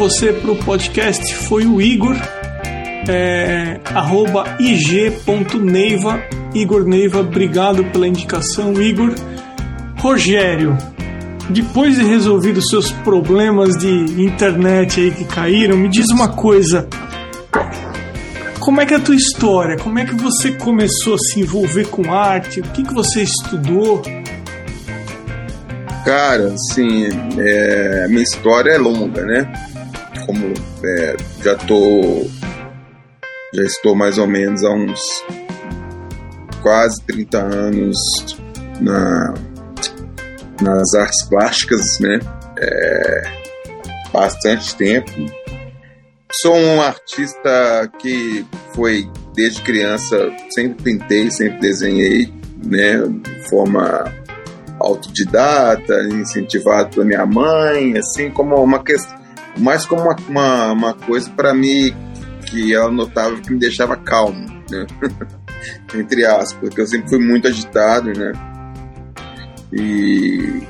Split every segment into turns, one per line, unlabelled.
Você para o podcast foi o Igor, é, arroba ig.neiva. Igor Neiva, obrigado pela indicação, Igor. Rogério, depois de resolvido seus problemas de internet aí que caíram, me diz uma coisa. Como é que é a tua história? Como é que você começou a se envolver com arte? O que, que você estudou?
Cara, assim, é, minha história é longa, né? Como é, já tô. Já estou mais ou menos há uns quase 30 anos na, nas artes plásticas, né? É, bastante tempo. Sou um artista que foi desde criança sempre pintei, sempre desenhei, né? De forma autodidata, incentivado pela minha mãe, assim como uma questão, mais como uma, uma, uma coisa para mim que ela notava que me deixava calmo, né? entre aspas, porque eu sempre fui muito agitado, né? E,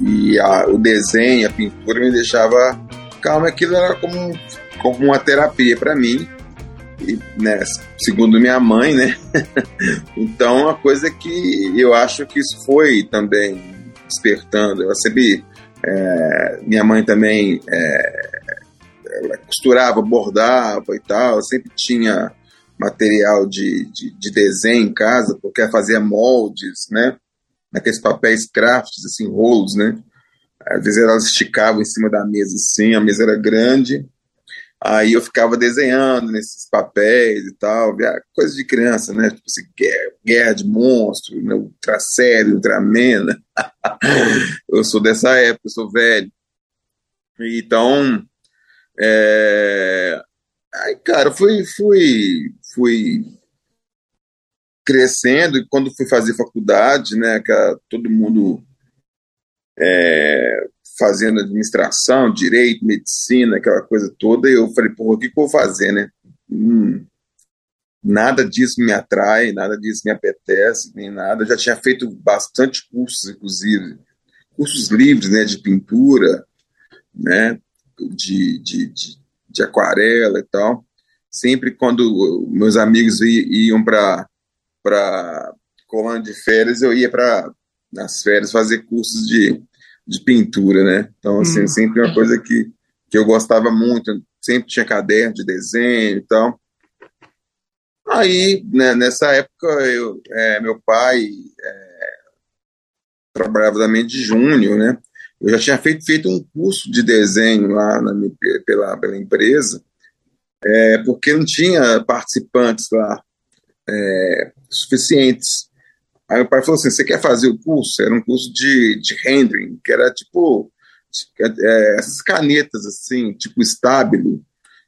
e a, o desenho, a pintura me deixava calmo. Aquilo era como, como uma terapia para mim, e, né, segundo minha mãe, né? então, uma coisa que eu acho que isso foi também despertando. Ela sempre, é, minha mãe também é, costurava, bordava e tal, sempre tinha material de, de, de, desenho em casa, porque ela fazia moldes, né? Naqueles papéis crafts, assim, rolos, né? Às vezes elas esticavam em cima da mesa, assim, a mesa era grande, aí eu ficava desenhando nesses papéis e tal, coisa de criança, né? Tipo assim, guerra, guerra de monstros, né? Ultra sério, Ultraman. Né? eu sou dessa época, eu sou velho. Então, é, Aí, cara, fui, fui, fui crescendo e quando fui fazer faculdade, né, que todo mundo é, fazendo administração, direito, medicina, aquela coisa toda, eu falei, porra, o que, que eu vou fazer, né? Hum, nada disso me atrai, nada disso me apetece, nem nada. Eu já tinha feito bastante cursos, inclusive, cursos livres, né, de pintura, né, de, de, de de aquarela e tal. Sempre quando meus amigos iam para para colando de férias, eu ia para nas férias fazer cursos de, de pintura, né? Então, assim, hum. sempre uma coisa que, que eu gostava muito, sempre tinha caderno de desenho e tal. Aí, né, nessa época, eu, é, meu pai é, trabalhava também de junho, né? Eu já tinha feito, feito um curso de desenho lá na, pela, pela empresa, é, porque não tinha participantes lá é, suficientes. Aí o pai falou assim: você quer fazer o curso? Era um curso de, de rendering, que era tipo é, essas canetas assim, tipo estábilo,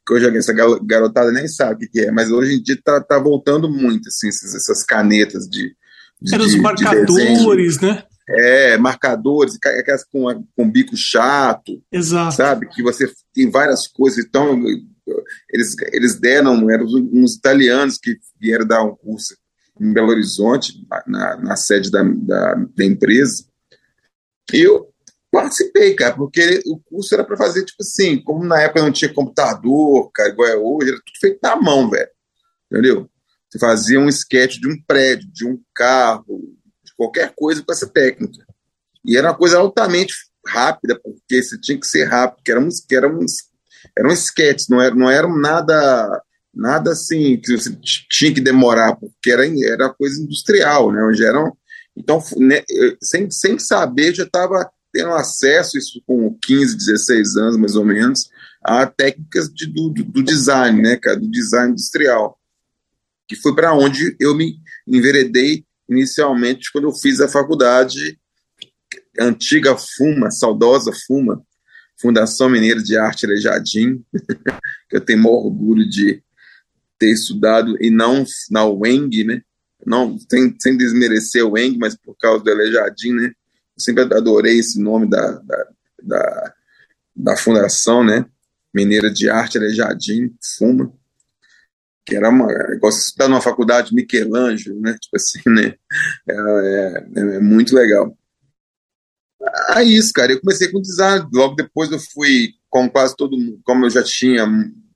que hoje essa garotada nem sabe o que é, mas hoje em dia tá, tá voltando muito assim, essas canetas de.
de Eram os marcadores, de né?
É, marcadores, aquelas com, com bico chato.
Exato.
Sabe? Que você tem várias coisas. Então, eles, eles deram, eram uns italianos que vieram dar um curso em Belo Horizonte, na, na sede da, da, da empresa. Eu participei, cara, porque o curso era para fazer, tipo assim, como na época não tinha computador, cara, igual é hoje, era tudo feito na mão, velho. Entendeu? Você fazia um sketch de um prédio, de um carro, qualquer coisa com essa técnica. E era uma coisa altamente rápida, porque você tinha que ser rápido, que eram, que eram, eram sketches, não era, não era nada nada assim que você tinha que demorar, porque era, era coisa industrial, né? Onde eram, então, né, sem, sem saber, já estava tendo acesso, isso com 15, 16 anos mais ou menos, a técnicas de, do, do design, né, cara, do design industrial, que foi para onde eu me enveredei inicialmente quando eu fiz a faculdade antiga FUMA, saudosa FUMA, Fundação Mineira de Arte Aleijadinho, que eu tenho maior orgulho de ter estudado, e não na UENG, né? Não, sem, sem desmerecer o UENG, mas por causa do Aleijadinho, né? Eu sempre adorei esse nome da, da, da, da Fundação, né? Mineira de Arte Aleijadinho, FUMA que era uma. Igual você estudar numa faculdade Michelangelo, né? Tipo assim, né? É, é, é, muito legal. Aí isso, cara. Eu comecei com design. Logo depois eu fui como quase todo mundo, como eu já tinha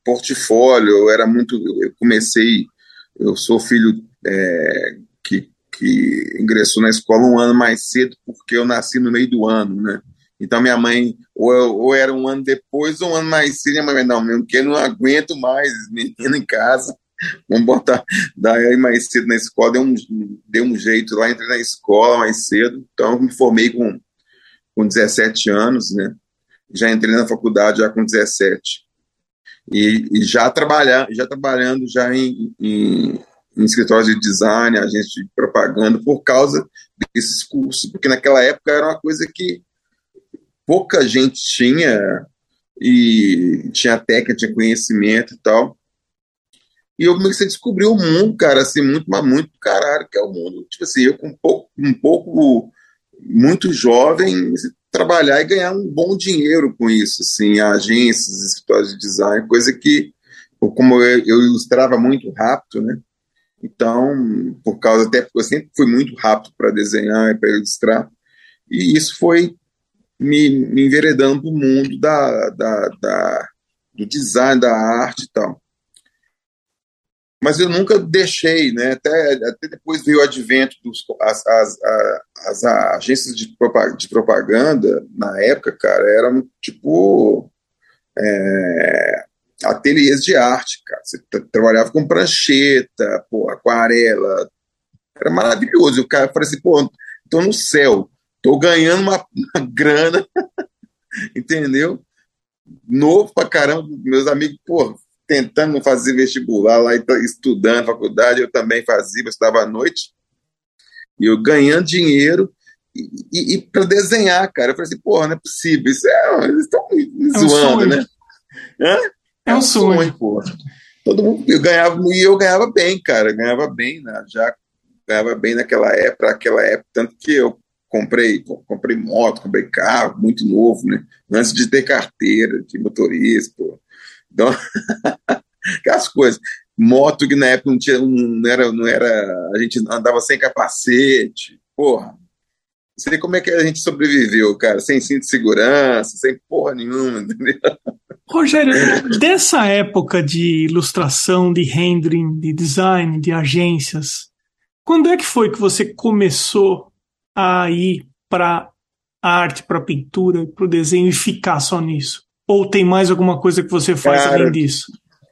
portfólio, eu era muito, eu comecei, eu sou filho é, que, que ingressou na escola um ano mais cedo, porque eu nasci no meio do ano, né? Então minha mãe, ou, ou era um ano depois ou um ano mais cedo, minha mãe, não, mesmo que eu não aguento mais menino em casa, vamos botar, daí mais cedo na escola, deu um, deu um jeito lá, entrei na escola mais cedo, então me formei com, com 17 anos, né? Já entrei na faculdade já com 17. E, e já, trabalhar, já trabalhando já em, em, em escritórios de design, agência de propaganda, por causa desses cursos, porque naquela época era uma coisa que pouca gente tinha e tinha técnica, tinha conhecimento e tal. E eu comecei a descobrir o mundo, cara, assim, muito, mas muito caralho que é o mundo. Tipo assim, eu com pouco, um pouco muito jovem, trabalhar e ganhar um bom dinheiro com isso, assim, agências, escritórios de design, coisa que, como eu, ilustrava muito rápido, né? Então, por causa até porque eu sempre fui muito rápido para desenhar e para ilustrar, e isso foi me, me enveredando o mundo da, da, da, do design, da arte e tal. Mas eu nunca deixei, né? Até, até depois veio o advento dos as, as, as, as agências de propaganda, de propaganda, na época, cara, eram tipo é, ateliês de arte, cara. Você trabalhava com prancheta, pô, aquarela. Era maravilhoso. O cara falei assim, pô, tô no céu tô ganhando uma, uma grana, entendeu? Novo pra caramba, meus amigos, pô, tentando fazer vestibular lá, estudando faculdade, eu também fazia, eu estudava à noite, e eu ganhando dinheiro, e, e, e para desenhar, cara, eu falei assim, porra, não é possível, isso é, eles estão me é zoando, um né?
Hã? É, é um sonho, sonho
porra. Todo mundo, eu ganhava, e eu ganhava bem, cara, ganhava bem, né? já ganhava bem naquela época, naquela época, tanto que eu comprei, comprei moto, comprei carro, muito novo, né? Antes de ter carteira de motorista. Então, aquelas coisas. Moto que na época não, tinha, não, era, não era. A gente andava sem capacete. Porra. Não sei como é que a gente sobreviveu, cara, sem cinto de segurança, sem porra nenhuma, entendeu?
Rogério, dessa época de ilustração, de rendering, de design, de agências, quando é que foi que você começou a ir para arte, para pintura, para o desenho e ficar só nisso? Ou tem mais alguma coisa que você faz Cara, além disso?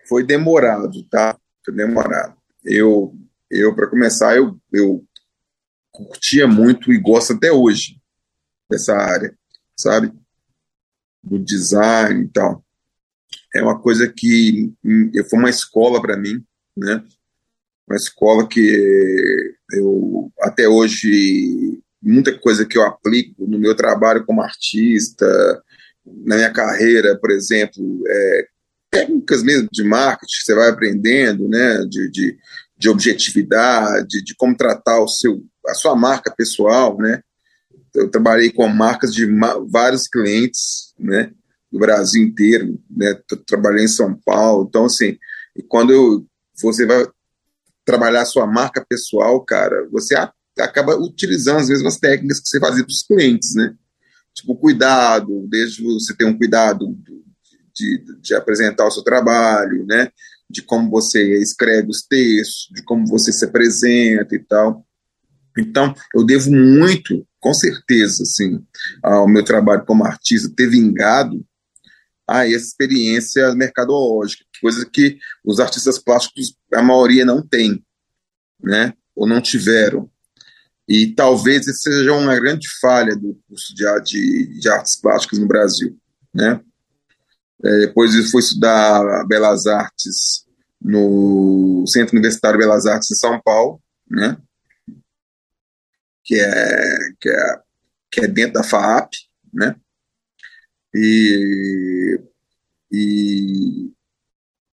Foi demorado, tá? Foi demorado. Eu, eu para começar, eu, eu curtia muito e gosto até hoje dessa área, sabe? Do design e tal. É uma coisa que hum, foi uma escola para mim, né? Uma escola que eu até hoje muita coisa que eu aplico no meu trabalho como artista, na minha carreira, por exemplo, é, técnicas mesmo de marketing você vai aprendendo, né, de, de, de objetividade, de como tratar o seu, a sua marca pessoal, né. Eu trabalhei com marcas de vários clientes, né, do Brasil inteiro, né, trabalhei em São Paulo, então assim, e quando eu, você vai trabalhar a sua marca pessoal, cara, você acaba utilizando as mesmas técnicas que você fazia para os clientes, né? Tipo, cuidado, desde você ter um cuidado de, de apresentar o seu trabalho, né? De como você escreve os textos, de como você se apresenta e tal. Então, eu devo muito, com certeza, assim, ao meu trabalho como artista ter vingado a essa experiência mercadológica, coisa que os artistas plásticos, a maioria não tem, né? Ou não tiveram. E talvez essa seja uma grande falha do curso de, de, de artes plásticas no Brasil. Né? É, depois eu fui estudar Belas Artes no Centro Universitário Belas Artes em São Paulo, né? que, é, que, é, que é dentro da FAAP, né? E, e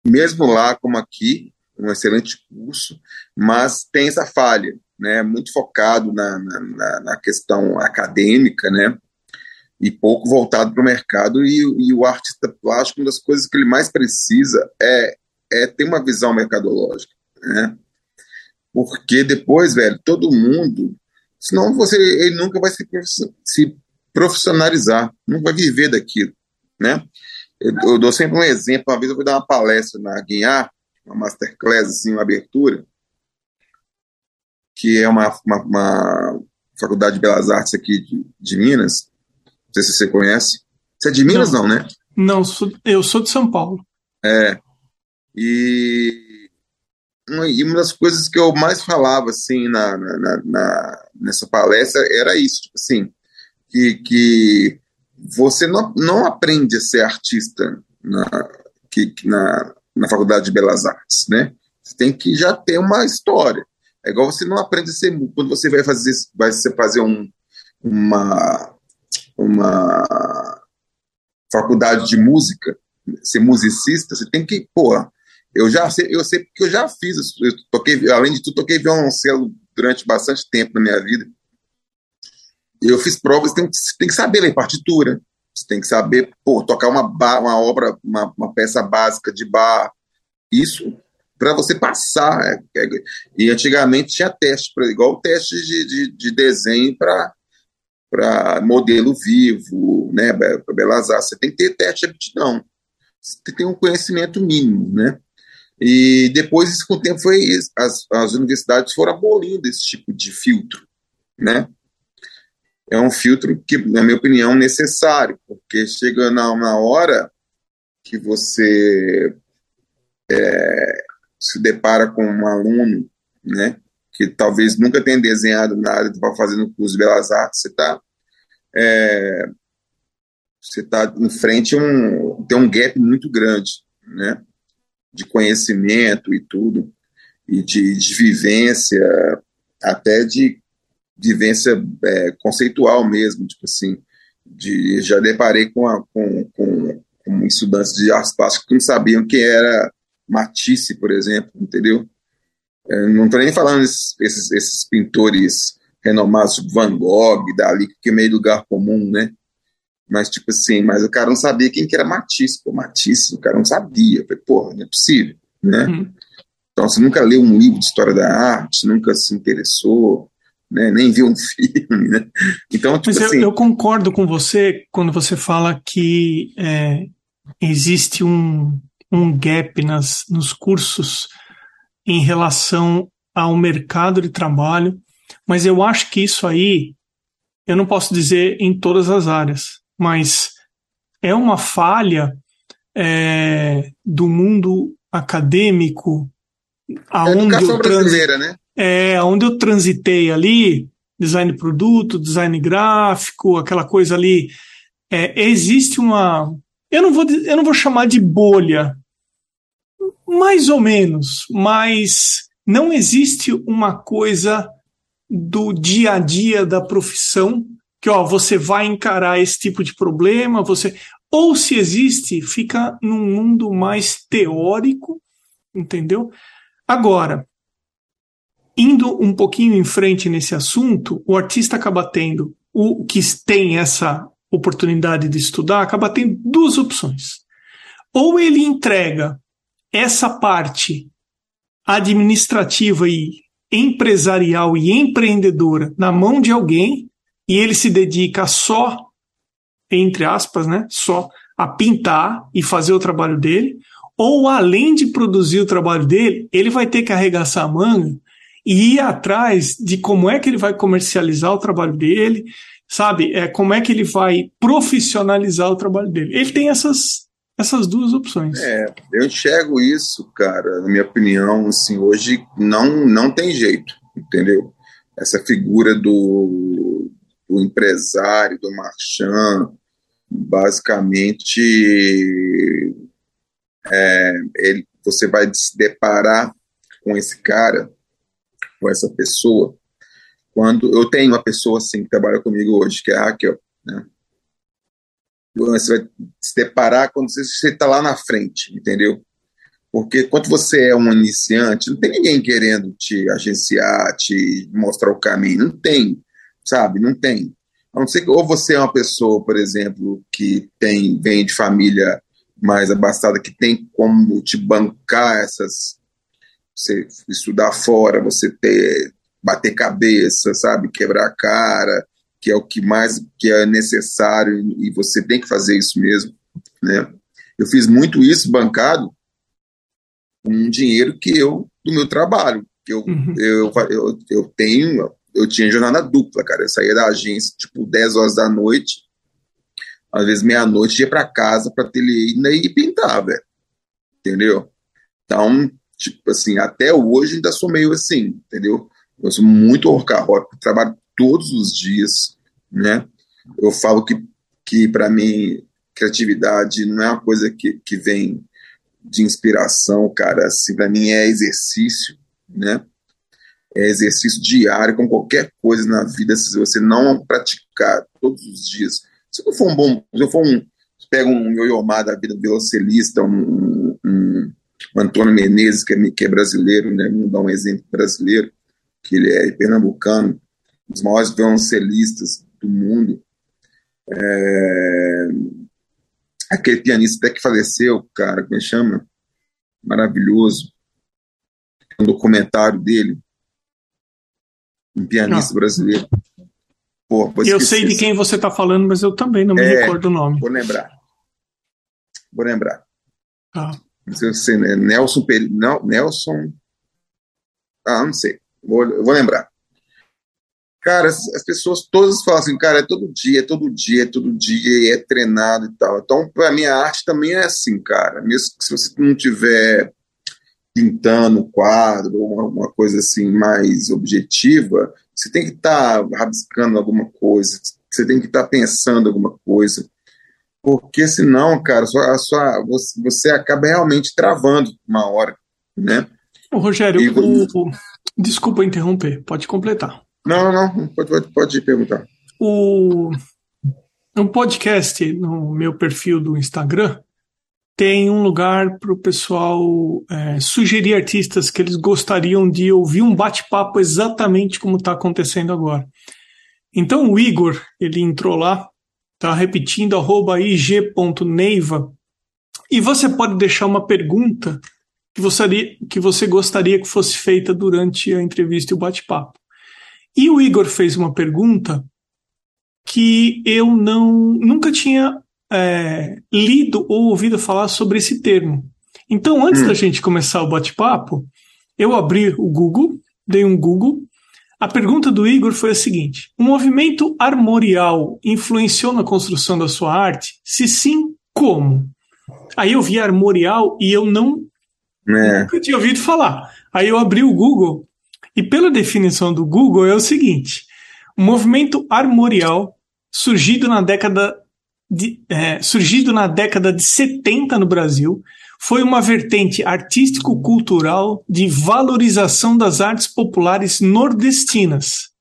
mesmo lá como aqui, um excelente curso, mas tem essa falha, né, muito focado na, na, na questão acadêmica, né, e pouco voltado para o mercado. E, e, o artista plástico, uma das coisas que ele mais precisa é, é ter uma visão mercadológica, né? Porque depois, velho, todo mundo, senão você, ele nunca vai se, se profissionalizar, não vai viver daquilo, né? eu, eu, dou sempre um exemplo. Uma vez eu fui dar uma palestra na Guiar, uma masterclass, assim, uma abertura, que é uma, uma, uma faculdade de belas artes aqui de, de, Minas. Não sei se você conhece. Você é de Minas, não, não né?
Não, sou, eu sou de São Paulo.
É. E, e uma das coisas que eu mais falava, assim, na, na, na nessa palestra era isso, tipo assim, que, que você não, não aprende a ser artista na, que, na, na faculdade de belas artes, né? Você tem que já ter uma história. É igual você não aprende a ser quando você vai fazer vai fazer um, uma uma faculdade de música, ser musicista, você tem que, pô, eu já sei, eu sei porque eu já fiz, eu toquei, além de tudo, toquei violoncelo durante bastante tempo na minha vida. Eu fiz provas, você tem, tem que saber ler partitura, você tem que saber, pô, tocar uma, uma obra, uma, uma peça básica de bar, isso para você passar. É, é, e antigamente tinha teste, igual teste de, de, de desenho para modelo vivo, né, para Belas Artes, você tem que ter teste de aptidão, você tem um conhecimento mínimo, né, e depois, isso, com o tempo, foi as, as universidades foram abolindo esse tipo de filtro, né, é um filtro que, na minha opinião, necessário, porque chega na, na hora que você é, se depara com um aluno, né, que talvez nunca tenha desenhado nada, está fazendo curso de belas artes, você está é, você está em frente a um tem um gap muito grande, né, de conhecimento e tudo e de, de vivência, até de vivência é, conceitual mesmo, tipo assim, de já deparei com, a, com, com, com estudantes de artes plásticas que não sabiam que era Matisse, por exemplo, entendeu? É, não estou nem falando esses, esses, esses, pintores renomados, tipo Van Gogh, Dali, que é meio lugar comum, né? Mas, tipo assim, mas o cara não sabia quem que era Matisse. Pô, Matisse, o cara não sabia. Eu falei, porra, não é possível, né? Uhum. Então, você nunca leu um livro de história da arte, nunca se interessou, né? nem viu um filme, né? Então, tipo
mas
assim...
eu, eu, concordo com você quando você fala que é, existe um, um gap nas, nos cursos em relação ao mercado de trabalho, mas eu acho que isso aí, eu não posso dizer em todas as áreas, mas é uma falha é, do mundo acadêmico
aonde é eu brasileira, né?
É, onde eu transitei ali, design de produto, design gráfico, aquela coisa ali, é, existe uma, eu não vou, eu não vou chamar de bolha, mais ou menos, mas não existe uma coisa do dia a dia da profissão que ó, você vai encarar esse tipo de problema, você ou se existe, fica num mundo mais teórico, entendeu? Agora, indo um pouquinho em frente nesse assunto, o artista acaba tendo o que tem essa oportunidade de estudar, acaba tendo duas opções. Ou ele entrega essa parte administrativa e empresarial e empreendedora na mão de alguém e ele se dedica só, entre aspas, né, só a pintar e fazer o trabalho dele, ou além de produzir o trabalho dele, ele vai ter que arregaçar a manga e ir atrás de como é que ele vai comercializar o trabalho dele, sabe? É, como é que ele vai profissionalizar o trabalho dele. Ele tem essas, essas duas opções.
É, eu enxergo isso, cara, na minha opinião, assim, hoje não, não tem jeito, entendeu? Essa figura do, do empresário, do marchand, basicamente é, ele, você vai se deparar com esse cara, com essa pessoa, quando eu tenho uma pessoa assim que trabalha comigo hoje, que é a Raquel, né? Você vai se deparar quando você está lá na frente, entendeu? Porque quando você é um iniciante, não tem ninguém querendo te agenciar, te mostrar o caminho. Não tem, sabe? Não tem. A não ser que ou você é uma pessoa, por exemplo, que tem vem de família mais abastada, que tem como te bancar essas. Você estudar fora, você ter bater cabeça, sabe, quebrar a cara, que é o que mais que é necessário e você tem que fazer isso mesmo, né? eu fiz muito isso bancado com um dinheiro que eu, do meu trabalho. Que eu, uhum. eu, eu, eu tenho, eu tinha jornada dupla, cara. Eu saía da agência, tipo, 10 horas da noite, às vezes meia-noite, ia para casa para ateliê e pintar, velho. Entendeu? Então, tipo assim, até hoje ainda sou meio assim, entendeu? Eu sou muito workaholic, trabalho todos os dias, né? Eu falo que, que para mim, criatividade não é uma coisa que, que vem de inspiração, cara. Assim, para mim é exercício, né? É exercício diário, com qualquer coisa na vida, se você não praticar todos os dias. Se eu for um bom, se eu for um, pega um Yoyomá da vida, um, um, um Antônio Menezes, que é, que é brasileiro, né? Vamos dar um exemplo brasileiro, que ele é pernambucano, dos maiores violoncelistas do mundo. É, aquele pianista até que faleceu, cara, como é chama? Maravilhoso. Um documentário dele. Um pianista brasileiro.
Pô, eu sei de quem você está falando, mas eu também não me é, recordo o nome.
Vou lembrar. Vou lembrar. Ah. Não sei se é Nelson, Nelson. Ah, não sei. Vou, vou lembrar. Cara, as, as, pessoas todas falam assim, cara, é todo dia, é todo dia, é todo dia, é treinado e tal. Então, para mim, a arte também é assim, cara. Mesmo se você não tiver pintando quadro ou alguma coisa assim mais objetiva, você tem que estar tá rabiscando alguma coisa, você tem que estar tá pensando alguma coisa, porque senão, cara, sua, sua, você, você acaba realmente travando uma hora, né?
Ô, Rogério, e, o, o, desculpa interromper, pode completar.
Não, não, pode, pode, pode perguntar.
O um podcast no meu perfil do Instagram tem um lugar para o pessoal é, sugerir artistas que eles gostariam de ouvir um bate-papo exatamente como está acontecendo agora. Então o Igor, ele entrou lá, tá repetindo arroba ig.neiva e você pode deixar uma pergunta que você, que você gostaria que fosse feita durante a entrevista e o bate-papo. E o Igor fez uma pergunta que eu não nunca tinha é, lido ou ouvido falar sobre esse termo. Então, antes hum. da gente começar o bate-papo, eu abri o Google, dei um Google. A pergunta do Igor foi a seguinte: o movimento armorial influenciou na construção da sua arte? Se sim, como? Aí eu vi armorial e eu não é. nunca tinha ouvido falar. Aí eu abri o Google e pela definição do Google é o seguinte: o movimento armorial surgido na década de, é, surgido na década de 70 no Brasil, foi uma vertente artístico-cultural de valorização das artes populares nordestinas.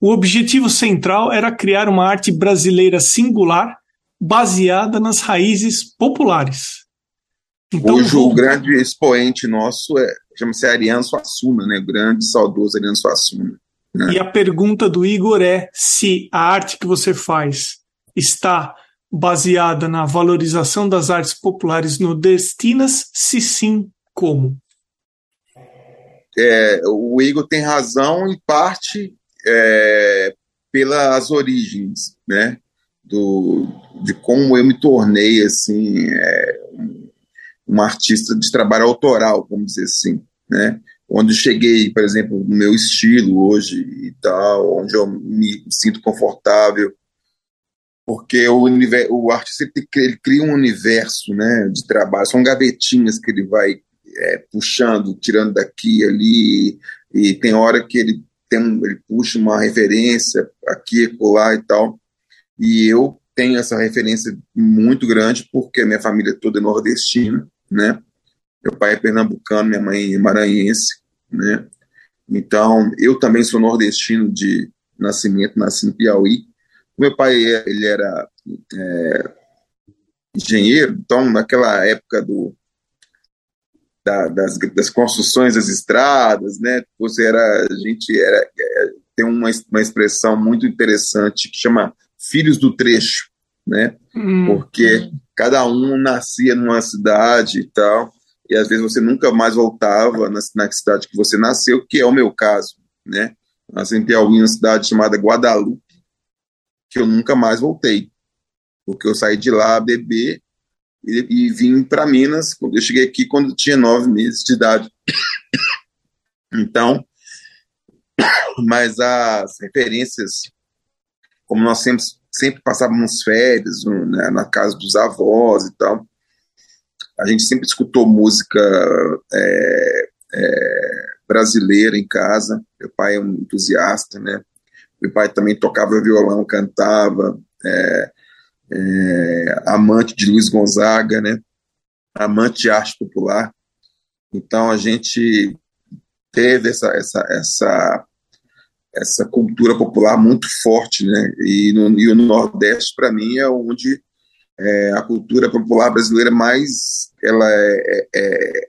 O objetivo central era criar uma arte brasileira singular, baseada nas raízes populares.
Então, Hoje o grande expoente nosso é chama-se Ariano Suassuna, né? Grande saudoso Ariano Suassuna. Né?
E a pergunta do Igor é se a arte que você faz está baseada na valorização das artes populares nordestinas, se sim, como?
É, o Igor tem razão em parte é, pelas origens, né? Do, de como eu me tornei assim é, um artista de trabalho autoral, vamos dizer assim né? Onde cheguei, por exemplo, no meu estilo hoje e tal, onde eu me sinto confortável, porque o, universo, o artista ele cria um universo, né, de trabalho, são gavetinhas que ele vai é, puxando, tirando daqui ali, e tem hora que ele tem ele puxa uma referência aqui, lá e tal, e eu tenho essa referência muito grande porque minha família toda é nordestina, né? Meu pai é pernambucano, minha mãe é maranhense, né? Então, eu também sou nordestino de nascimento, nasci no Piauí. Meu pai, ele era é, engenheiro, então, naquela época do, da, das, das, construções das estradas, né? Você era, a gente era, é, tem uma, uma expressão muito interessante que chama filhos do trecho, né? Hum. Porque cada um nascia numa cidade e tal e às vezes você nunca mais voltava na, na cidade que você nasceu, que é o meu caso, né? Nasci em Piauí, uma cidade chamada Guadalupe, que eu nunca mais voltei, porque eu saí de lá bebê e, e vim para Minas. Eu cheguei aqui quando tinha nove meses de idade. Então, mas as referências, como nós sempre, sempre passávamos férias né, na casa dos avós e tal, a gente sempre escutou música é, é, brasileira em casa. Meu pai é um entusiasta, né? Meu pai também tocava violão, cantava, é, é, amante de Luiz Gonzaga, né? Amante de arte popular. Então a gente teve essa essa essa essa cultura popular muito forte, né? E, no, e o Nordeste para mim é onde é, a cultura popular brasileira mais ela é, é,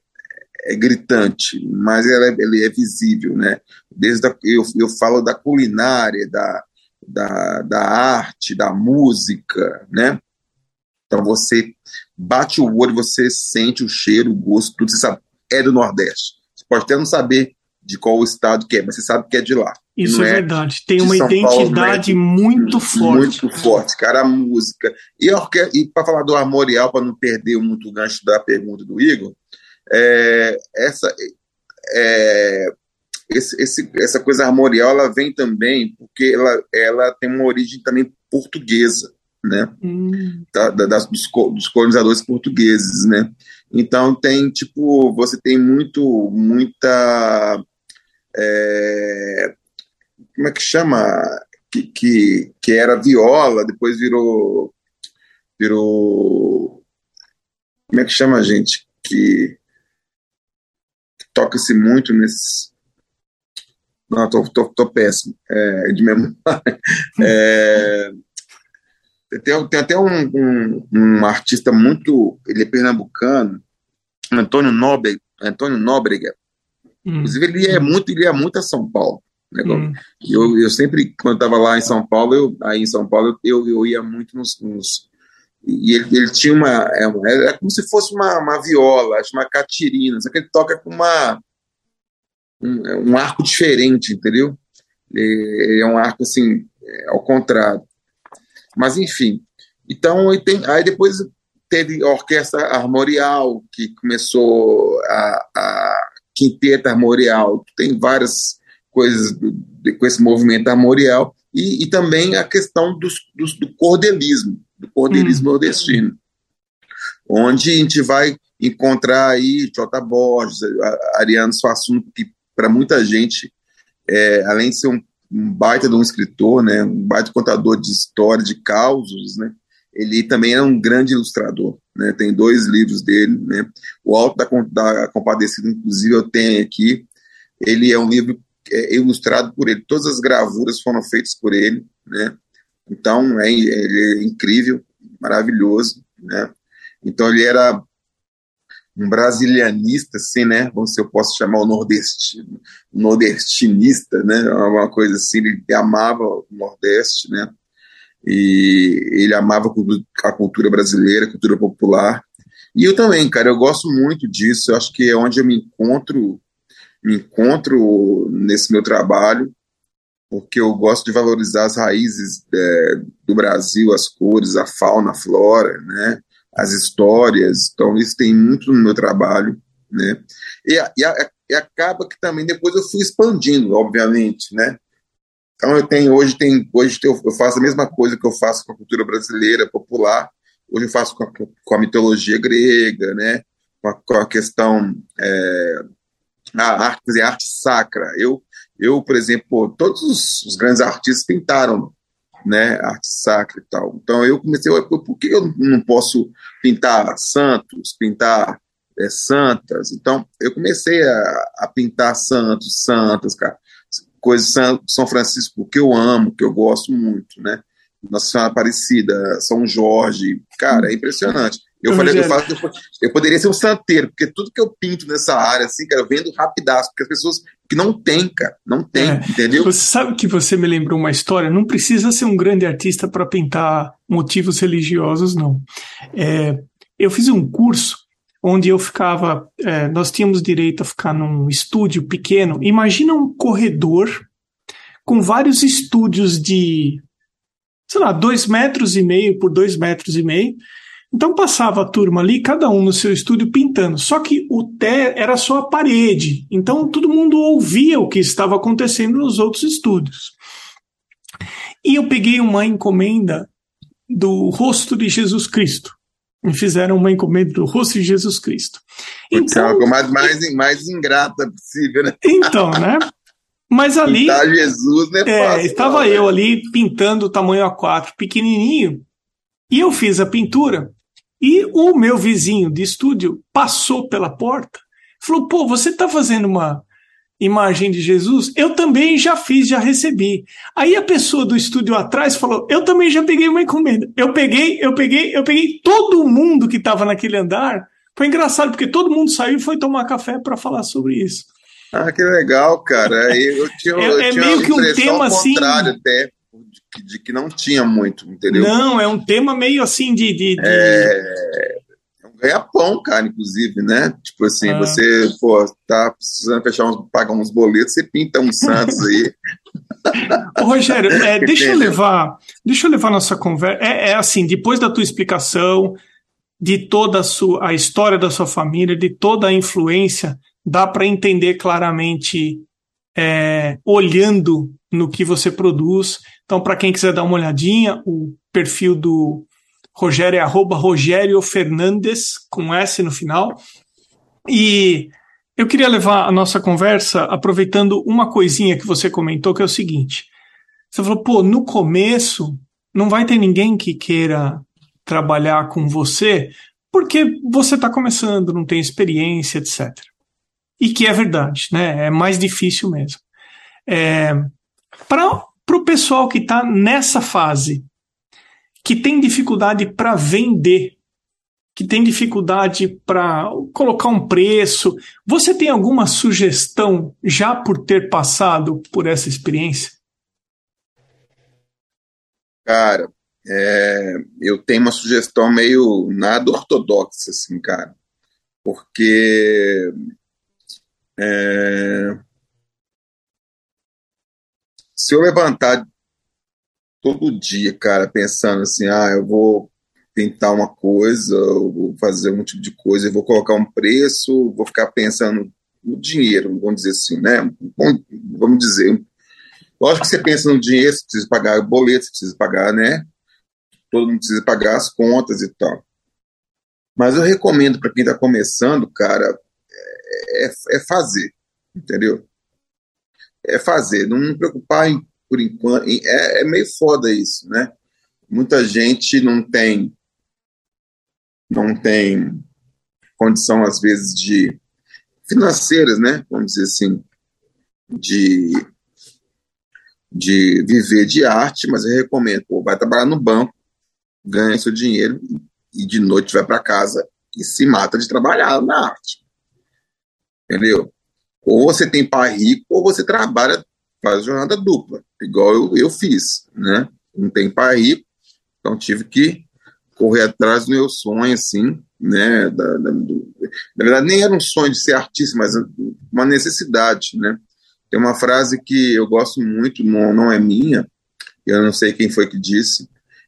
é gritante, mas ela é, ela é visível, né? Desde a, eu, eu falo da culinária, da, da, da arte, da música, né? Então você bate o olho, você sente o cheiro, o gosto, tudo, você sabe, é do Nordeste. Você pode até não saber de qual estado que é, mas você sabe que é de lá.
Isso é, é verdade. Tem uma São identidade Paulo, né? muito forte.
Muito forte, cara, a música. E, e para falar do Armorial, para não perder muito o gancho da pergunta do Igor, é, essa, é, esse, esse, essa coisa armorial ela vem também porque ela, ela tem uma origem também portuguesa, né? Hum. Da, da, das, dos, dos colonizadores portugueses, né? Então tem tipo você tem muito muita é, como é que chama? Que, que, que era viola, depois virou. Virou. Como é que chama, gente? Que, que toca-se muito nesses. Não, tô, tô, tô péssimo. É, de memória. É, tem, tem até um, um, um, artista muito. Ele é pernambucano, Antônio Nóbrega. Antônio Nóbrega. Hum. Inclusive, ele é muito, ele é muito a São Paulo. Né? Hum. Eu, eu sempre, quando estava lá em São Paulo, eu, aí em São Paulo, eu, eu ia muito nos. nos e ele, ele tinha uma. É, é como se fosse uma, uma viola, acho uma catirina, só que ele toca com uma. Um, um arco diferente, entendeu? É, é um arco assim, ao contrário. Mas, enfim. Então, tem, aí depois teve a Orquestra Armorial, que começou a, a Quinteta Armorial, tem várias coisas com esse movimento armorial, e, e também a questão dos, dos, do cordelismo, do cordelismo hum. nordestino, onde a gente vai encontrar aí Jota Borges, Ariano Suassuna, que para muita gente, é, além de ser um, um, baita de um escritor, né, um baita contador de história, de causos, né, ele também é um grande ilustrador, né, tem dois livros dele, né, o Alto da, da Compadecida, inclusive, eu tenho aqui, ele é um livro é ilustrado por ele, todas as gravuras foram feitas por ele, né? Então, é, ele é incrível, maravilhoso, né? Então, ele era um brasilianista, assim, né? Vamos se eu posso chamar o nordestino, nordestinista, né? Uma coisa assim, ele amava o Nordeste, né? E ele amava a cultura brasileira, a cultura popular. E eu também, cara, eu gosto muito disso. Eu acho que é onde eu me encontro me encontro nesse meu trabalho, porque eu gosto de valorizar as raízes é, do Brasil, as cores, a fauna, a flora, né, as histórias. Então, isso tem muito no meu trabalho. Né, e, e, e acaba que também depois eu fui expandindo, obviamente, né. Então, eu tenho, hoje, tem, hoje eu faço a mesma coisa que eu faço com a cultura brasileira popular, hoje eu faço com a, com a mitologia grega, né, com a, com a questão é, a arte, dizer, arte sacra. Eu, eu por exemplo, todos os, os, grandes artistas pintaram né, arte sacra e tal. Então eu comecei, eu, por que eu não posso pintar santos, pintar é, santas? Então eu comecei a, a pintar santos, santas, cara, coisas São, São Francisco que eu amo, que eu gosto muito, né? Nossa Senhora Aparecida, São Jorge, cara, é impressionante. Eu falei, eu, faço, eu poderia ser um santeiro, porque tudo que eu pinto nessa área, assim, cara, eu vendo rapidaço, porque as pessoas que não tem, cara, não tem, é. entendeu?
Você sabe que você me lembrou uma história? Não precisa ser um grande artista para pintar motivos religiosos, não. É, eu fiz um curso onde eu ficava, é, nós tínhamos direito a ficar num estúdio pequeno. Imagina um corredor com vários estúdios de, sei lá, dois metros e meio por dois metros e meio Então passava a turma ali, cada um no seu estúdio pintando. Só que o té era só a parede. Então todo mundo ouvia o que estava acontecendo nos outros estúdios. E eu peguei uma encomenda do rosto de Jesus Cristo. Me fizeram uma encomenda do rosto de Jesus Cristo.
Então, é a coisa mais, mais, mais ingrata possível, né?
Então, né? Mas ali.
Pintar Jesus, né?
É, fácil, estava não, eu né? ali pintando o tamanho A4 pequenininho. E eu fiz a pintura. E o meu vizinho de estúdio passou pela porta, falou: pô, você está fazendo uma imagem de Jesus? Eu também já fiz, já recebi. Aí a pessoa do estúdio atrás falou: eu também já peguei uma encomenda. Eu peguei, eu peguei, eu peguei todo mundo que estava naquele andar. Foi engraçado, porque todo mundo saiu e foi tomar café para falar sobre isso.
Ah, que legal, cara. Eu tinha, é, eu
é tinha meio que um tema assim.
até de, de, que não tinha muito, entendeu?
Não, é um tema meio assim de. de, de...
É, é um ganha-pão, cara, inclusive, né? Tipo assim, ah. você, pô, tá precisando fechar uns, pagar uns boletos, você pinta uns santos aí.
Ô, Rogério, é, deixa eu levar, deixa eu levar nossa conversa. É, é, assim, depois da tua explicação de toda a sua a história da sua família, de toda a influência, dá para entender claramente é, olhando no que você produz. Então, para quem quiser dar uma olhadinha, o perfil do Rogério é arroba Rogério Fernandes, com S no final. E eu queria levar a nossa conversa aproveitando uma coisinha que você comentou, que é o seguinte. Você falou, pô, no começo não vai ter ninguém que queira trabalhar com você porque você está começando, não tem experiência, etc. E que é verdade, né? É mais difícil mesmo. É, Para o pessoal que está nessa fase, que tem dificuldade para vender, que tem dificuldade para colocar um preço, você tem alguma sugestão já por ter passado por essa experiência?
Cara, é, eu tenho uma sugestão meio nada ortodoxa, assim, cara. Porque é, se eu levantar todo dia, cara, pensando assim, ah, eu vou tentar uma coisa, eu vou fazer um tipo de coisa, eu vou colocar um preço, vou ficar pensando no dinheiro, vamos dizer assim, né? Vamos dizer. Lógico que você pensa no dinheiro, você precisa pagar boleto, você precisa pagar, né? Todo mundo precisa pagar as contas e tal. Mas eu recomendo para quem está começando, cara, é, é fazer, entendeu? é fazer, não me preocupar em, por enquanto. É, é meio foda isso, né? Muita gente não tem não tem condição às vezes de financeiras, né? Vamos dizer assim, de de viver de arte, mas eu recomendo, vai trabalhar no banco, ganha seu dinheiro e de noite vai para casa e se mata de trabalhar na arte. Entendeu? Ou você tem pai rico, ou você trabalha, faz jornada dupla, igual eu, eu fiz, né? Não tem pai rico, então tive que correr atrás do meu sonho, assim, né? Da, da, do, na verdade, nem era um sonho de ser artista, mas uma necessidade, né? Tem uma frase que eu gosto muito, não, não é minha, eu não sei quem foi que disse,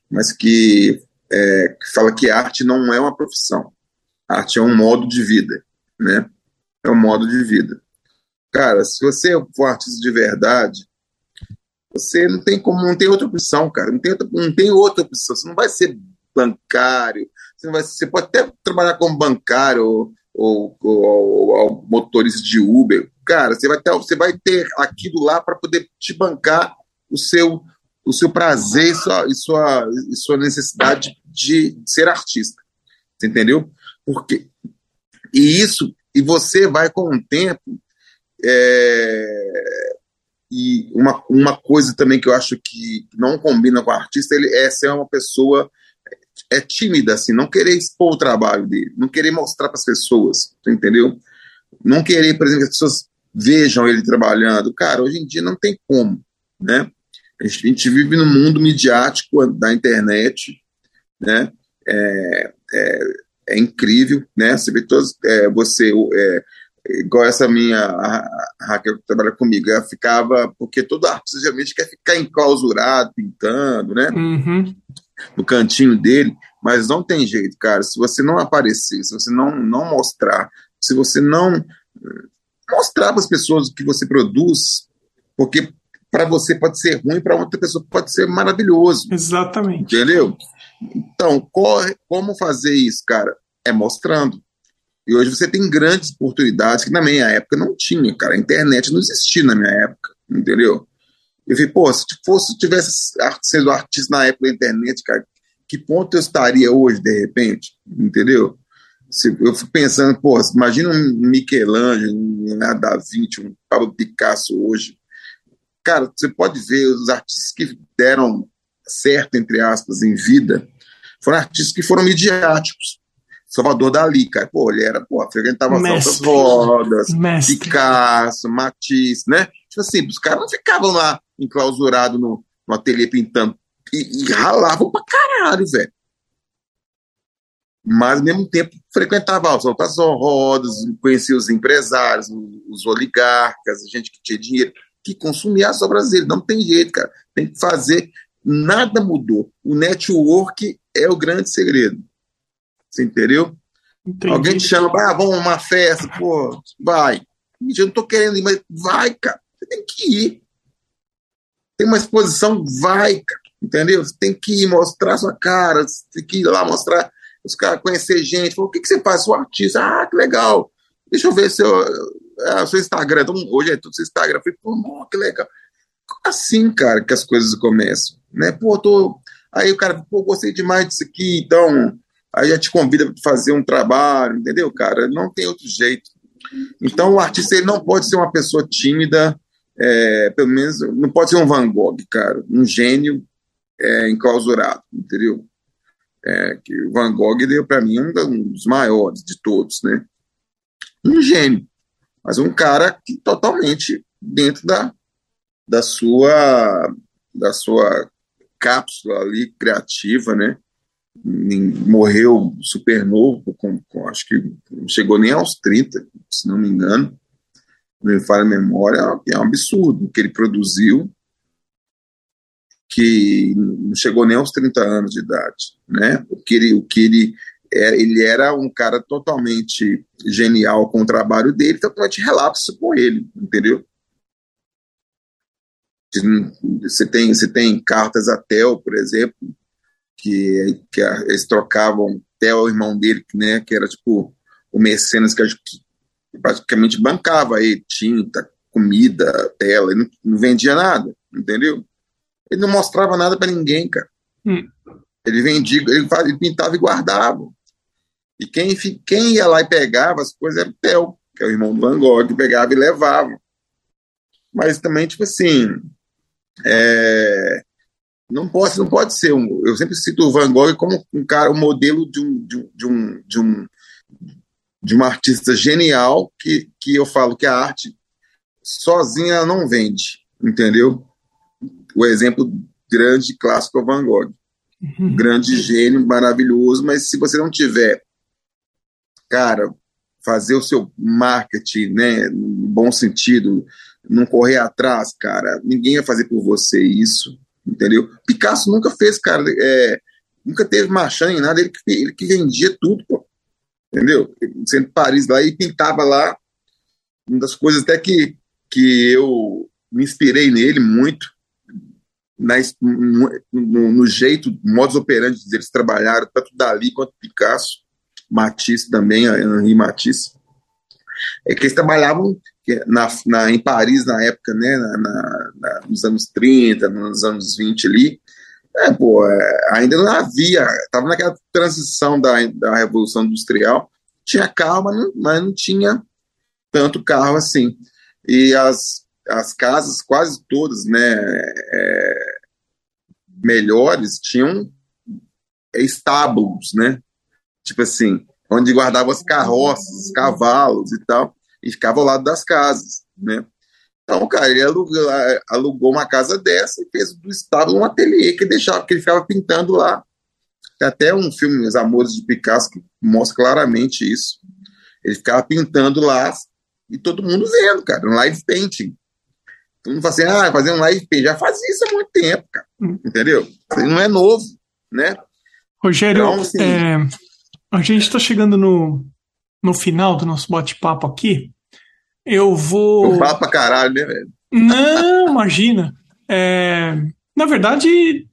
mas que, é, que fala que arte não é uma profissão, arte é um modo de vida, né? É um modo de vida. Cara, se você for artista de verdade, você não tem como, não tem outra opção, cara. Não tem, outra, não tem outra opção. Você não vai ser bancário. Você, vai, você pode até trabalhar como bancário ou, ou, ou, ou motorista de Uber. Cara, você vai ter, você vai ter aquilo lá para poder te bancar o seu, o seu prazer e sua, e sua, e sua necessidade de, de ser artista. Você entendeu? Porque, e isso, e você vai com o tempo é, e uma, uma coisa também que eu acho que não combina com o artista ele é ser uma pessoa é tímida, assim, não querer expor o trabalho dele, não querer mostrar para as pessoas, entendeu? Não querer, por exemplo, que as pessoas vejam ele trabalhando. Cara, hoje em dia não tem como, né? A gente, a gente vive no mundo midiático da internet, né? É, é, é incrível, né? Você vê todos, é, você é, igual essa minha a Raquel que trabalha comigo, ela ficava, porque todo artista geralmente quer ficar enclausurado, pintando, né?
Uhum.
No cantinho dele. Mas não tem jeito, cara. Se você não aparecer, se você não, não mostrar, se você não eh, mostrar para as pessoas o que você produz, porque para você pode ser ruim, para outra pessoa pode ser maravilhoso.
Exatamente.
Entendeu? Então, corre, como fazer isso, cara? É mostrando. E hoje você tem grandes oportunidades que na minha época não tinha, cara. A internet não existia na minha época, entendeu? Eu falei, pô, se fosse, tivesse sendo artista na época da internet, cara, que ponto eu estaria hoje, de repente? Entendeu? Se, eu fico pensando, pô, imagina um Michelangelo, um Leonardo da Vinci, um Pablo Picasso hoje. Cara, você pode ver os artistas que deram certo, entre aspas, em vida, foram artistas que foram midiáticos. Salvador Dali, cara, pô, ele era, pô, frequentava Saltas Rodas. Picasso, Matisse, né? Tipo assim, os caras não ficavam lá enclausurados no, no ateliê pintando. E, e ralavam pra caralho, velho. Mas, ao mesmo tempo, frequentava as outras rodas, conhecia os empresários, os oligarcas, a gente que tinha dinheiro, que consumia as obras dele. Não tem jeito, cara. Tem que fazer. Nada mudou. O network é o grande segredo. Você entendeu? Entendi. Alguém te chama, ah, vamos uma festa, pô, vai. Eu não tô querendo ir, mas vai, cara. Você tem que ir. Tem uma exposição, vai, cara. Entendeu? Você tem que ir mostrar sua cara, você tem que ir lá mostrar, os caras conhecer gente. O que, que você faz? Sou artista. Ah, que legal. Deixa eu ver seu, é, seu Instagram. Então, hoje é tudo seu Instagram. Eu falei, pô, que legal. Assim, cara, que as coisas começam. Né? Pô, tô. Aí o cara, pô, gostei demais disso aqui, então aí já te convida para fazer um trabalho, entendeu, cara? Não tem outro jeito. Então, o artista ele não pode ser uma pessoa tímida, é, pelo menos não pode ser um Van Gogh, cara, um gênio é, enclausurado, entendeu? É, que o Van Gogh deu para mim um, dos maiores de todos, né? Um gênio, mas um cara que totalmente dentro da, da sua da sua cápsula ali criativa, né? Morreu super novo, com, com, acho que não chegou nem aos 30, se não me engano. Não me falha a memória, é um absurdo o que ele produziu, que não chegou nem aos 30 anos de idade. Né? O que ele, o que ele, é, ele era um cara totalmente genial com o trabalho dele, totalmente relapso com ele, entendeu? Você tem, você tem cartas a Theo, por exemplo, que, que eles trocavam até o irmão dele, né, que era tipo o mecenas que, que praticamente bancava aí tinta, comida, tela, ele não, não, vendia nada, entendeu? Ele não mostrava nada para ninguém, cara. Hum. Ele vendia, ele, ele, pintava e guardava. E quem, quem ia lá e pegava as coisas era o Theo, que é o irmão do Van Gogh, que pegava e levava. Mas também, tipo assim, é, não pode, não pode ser um. Eu sempre cito o Van Gogh como um cara, um modelo de um, de, de um, de um, de uma artista genial que, que eu falo que a arte sozinha não vende, entendeu? O exemplo grande clássico é o Van Gogh, uhum. grande gênio, maravilhoso, mas se você não tiver, cara, fazer o seu marketing, né, no bom sentido, não correr atrás, cara, ninguém vai fazer por você isso entendeu? Picasso nunca fez, cara, é, nunca teve marchand em nada, ele que, ele que vendia tudo, pô, entendeu? Sendo Paris lá e pintava lá, uma das coisas até que, que eu me inspirei nele muito, na, no, no, jeito, modus operandi deles trabalharam, tanto Dali quanto Picasso, Matisse também, Henri Matisse, é que eles trabalhavam na, na, em Paris na época, né, na, na, nos anos 30, nos anos 20 ali, é, pô, é, ainda não havia, estava naquela transição da, da Revolução Industrial, tinha carro, mas não, mas não tinha tanto carro assim. E as, as casas, quase todas, né, é, melhores, tinham estábulos, né, tipo assim, onde guardavam as carroças, os cavalos e tal e ficava ao lado das casas, né? Então, cara, ele alugou, alugou uma casa dessa e fez do estábulo um ateliê que deixava, que ele ficava pintando lá. Tem até um filme, Os Amores de Picasso, que mostra claramente isso. Ele ficava pintando lá e todo mundo vendo, cara, um live painting. Todo mundo fala assim, ah, fazer um live painting. Já fazia isso há muito tempo, cara. Hum. Entendeu? Isso não é novo, né?
Rogério, então, assim, é, a gente está chegando no, no final do nosso bate-papo aqui. Eu vou.
Falo pra caralho, né, velho?
Não, imagina. É, na verdade,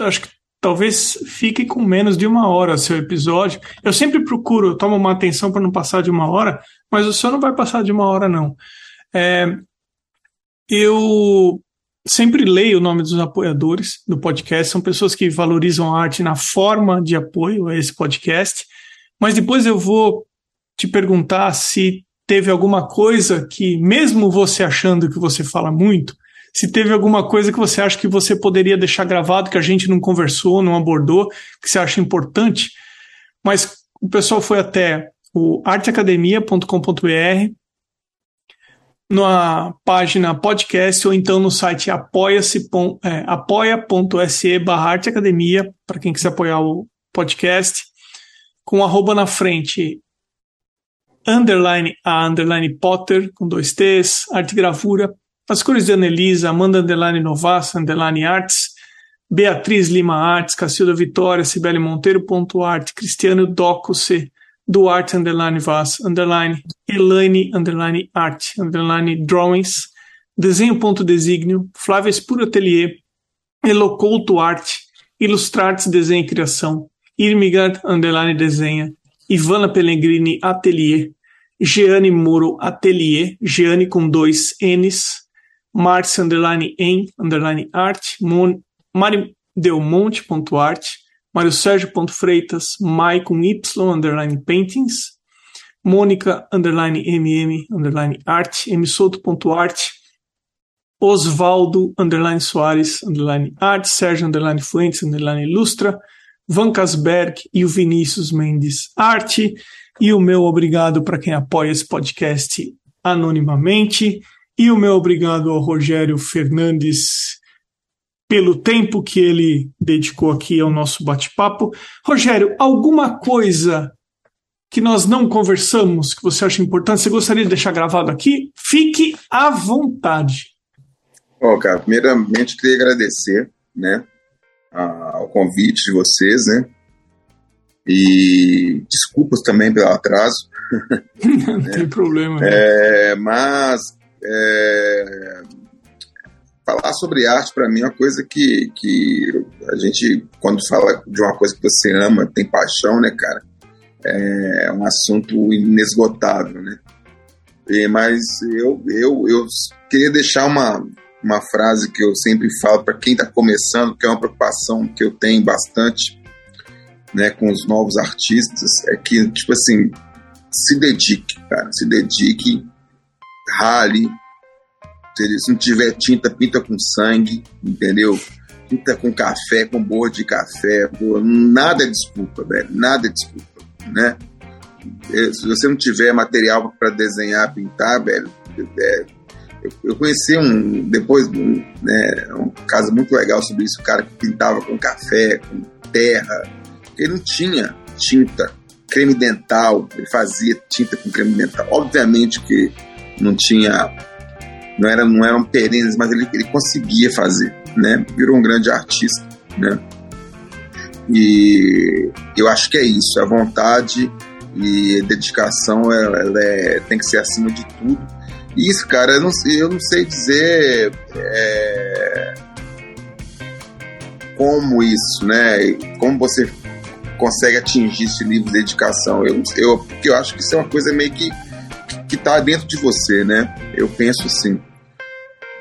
acho que talvez fique com menos de uma hora seu episódio. Eu sempre procuro, eu tomo uma atenção para não passar de uma hora, mas o seu não vai passar de uma hora, não. É, eu sempre leio o nome dos apoiadores do podcast, são pessoas que valorizam a arte na forma de apoio a esse podcast, mas depois eu vou te perguntar se teve alguma coisa que, mesmo você achando que você fala muito, se teve alguma coisa que você acha que você poderia deixar gravado, que a gente não conversou, não abordou, que você acha importante, mas o pessoal foi até o arteacademia.com.br, na página podcast ou então no site apoia-se é, apoia.se barra arteacademia, para quem quiser apoiar o podcast, com arroba na frente underline a underline Potter, com dois T's, arte gravura, as cores de Anelisa, Amanda underline Novassa, underline Arts, Beatriz Lima Artes, Cacilda Vitória, Cibele Monteiro, ponto arte, Cristiano Dococe, Duarte underline Vaz, underline Elaine underline Art, underline Drawings, Desenho ponto Desígnio, Flávia Espuro Atelier, Elocouto Arte, Ilustrates Desenho e Criação, Irmigard underline Desenha, Ivana Pellegrini Atelier, Jeane Moro Atelier, Jeane com dois N's, Márcia underline em underline art, Mon, Mari Delmonte ponto arte, Mário Sérgio ponto Freitas, Maicon Y underline paintings, Mônica underline mm underline art, ponto art, Osvaldo underline Soares underline art, Sérgio underline Fuentes underline ilustra, Van Casberg e o Vinícius Mendes Arte. E o meu obrigado para quem apoia esse podcast anonimamente. E o meu obrigado ao Rogério Fernandes pelo tempo que ele dedicou aqui ao nosso bate-papo. Rogério, alguma coisa que nós não conversamos que você acha importante, você gostaria de deixar gravado aqui? Fique à vontade.
Oh, cara, primeiramente queria agradecer, né, ao convite de vocês, né? E desculpas também pelo atraso.
Não é, tem problema.
Né? É, mas é, falar sobre arte para mim é uma coisa que, que a gente, quando fala de uma coisa que você ama, tem paixão, né, cara? É um assunto inesgotável, né? E, mas eu, eu, eu queria deixar uma, uma frase que eu sempre falo para quem está começando, que é uma preocupação que eu tenho bastante né, com os novos artistas, é que, tipo assim, se dedique, cara, se dedique, rale, se não tiver tinta, pinta com sangue, entendeu? Pinta com café, com borra de café, pô, nada é desculpa, velho, nada é desculpa, né? É, se você não tiver material para desenhar, pintar, velho, é, eu, eu conheci um, depois, um, né, um caso muito legal sobre isso, o cara que pintava com café, com terra, ele não tinha tinta, creme dental, ele fazia tinta com creme dental. Obviamente que não tinha, não, era, não eram perenes, mas ele, ele conseguia fazer, né? Virou um grande artista, né? E eu acho que é isso, a vontade e dedicação ela, ela é, tem que ser acima de tudo isso, cara, eu não, eu não sei dizer é, como isso, né? Como você consegue atingir esse nível de dedicação. Eu, eu, porque eu acho que isso é uma coisa meio que que está dentro de você, né? Eu penso assim.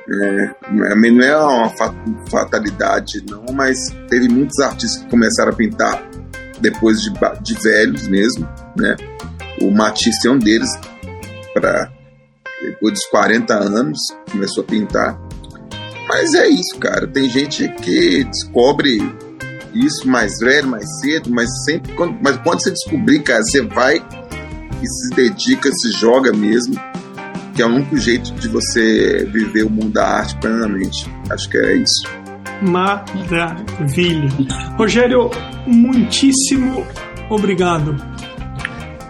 É, não é uma fatalidade, não, mas teve muitos artistas que começaram a pintar depois de, de velhos mesmo, né? O Matisse é um deles, para depois dos 40 anos, começou a pintar. Mas é isso, cara. Tem gente que descobre isso mais velho, mais cedo, mas sempre quando, mas quando você descobrir, cara, você vai e se dedica, se joga mesmo, que é o único jeito de você viver o mundo da arte plenamente. Acho que é isso.
Maravilha. Rogério, muitíssimo obrigado.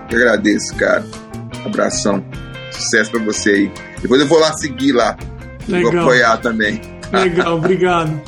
Eu agradeço, cara. Abração. Sucesso para você aí. Depois eu vou lá seguir lá. Legal. Vou apoiar também.
Legal, obrigado.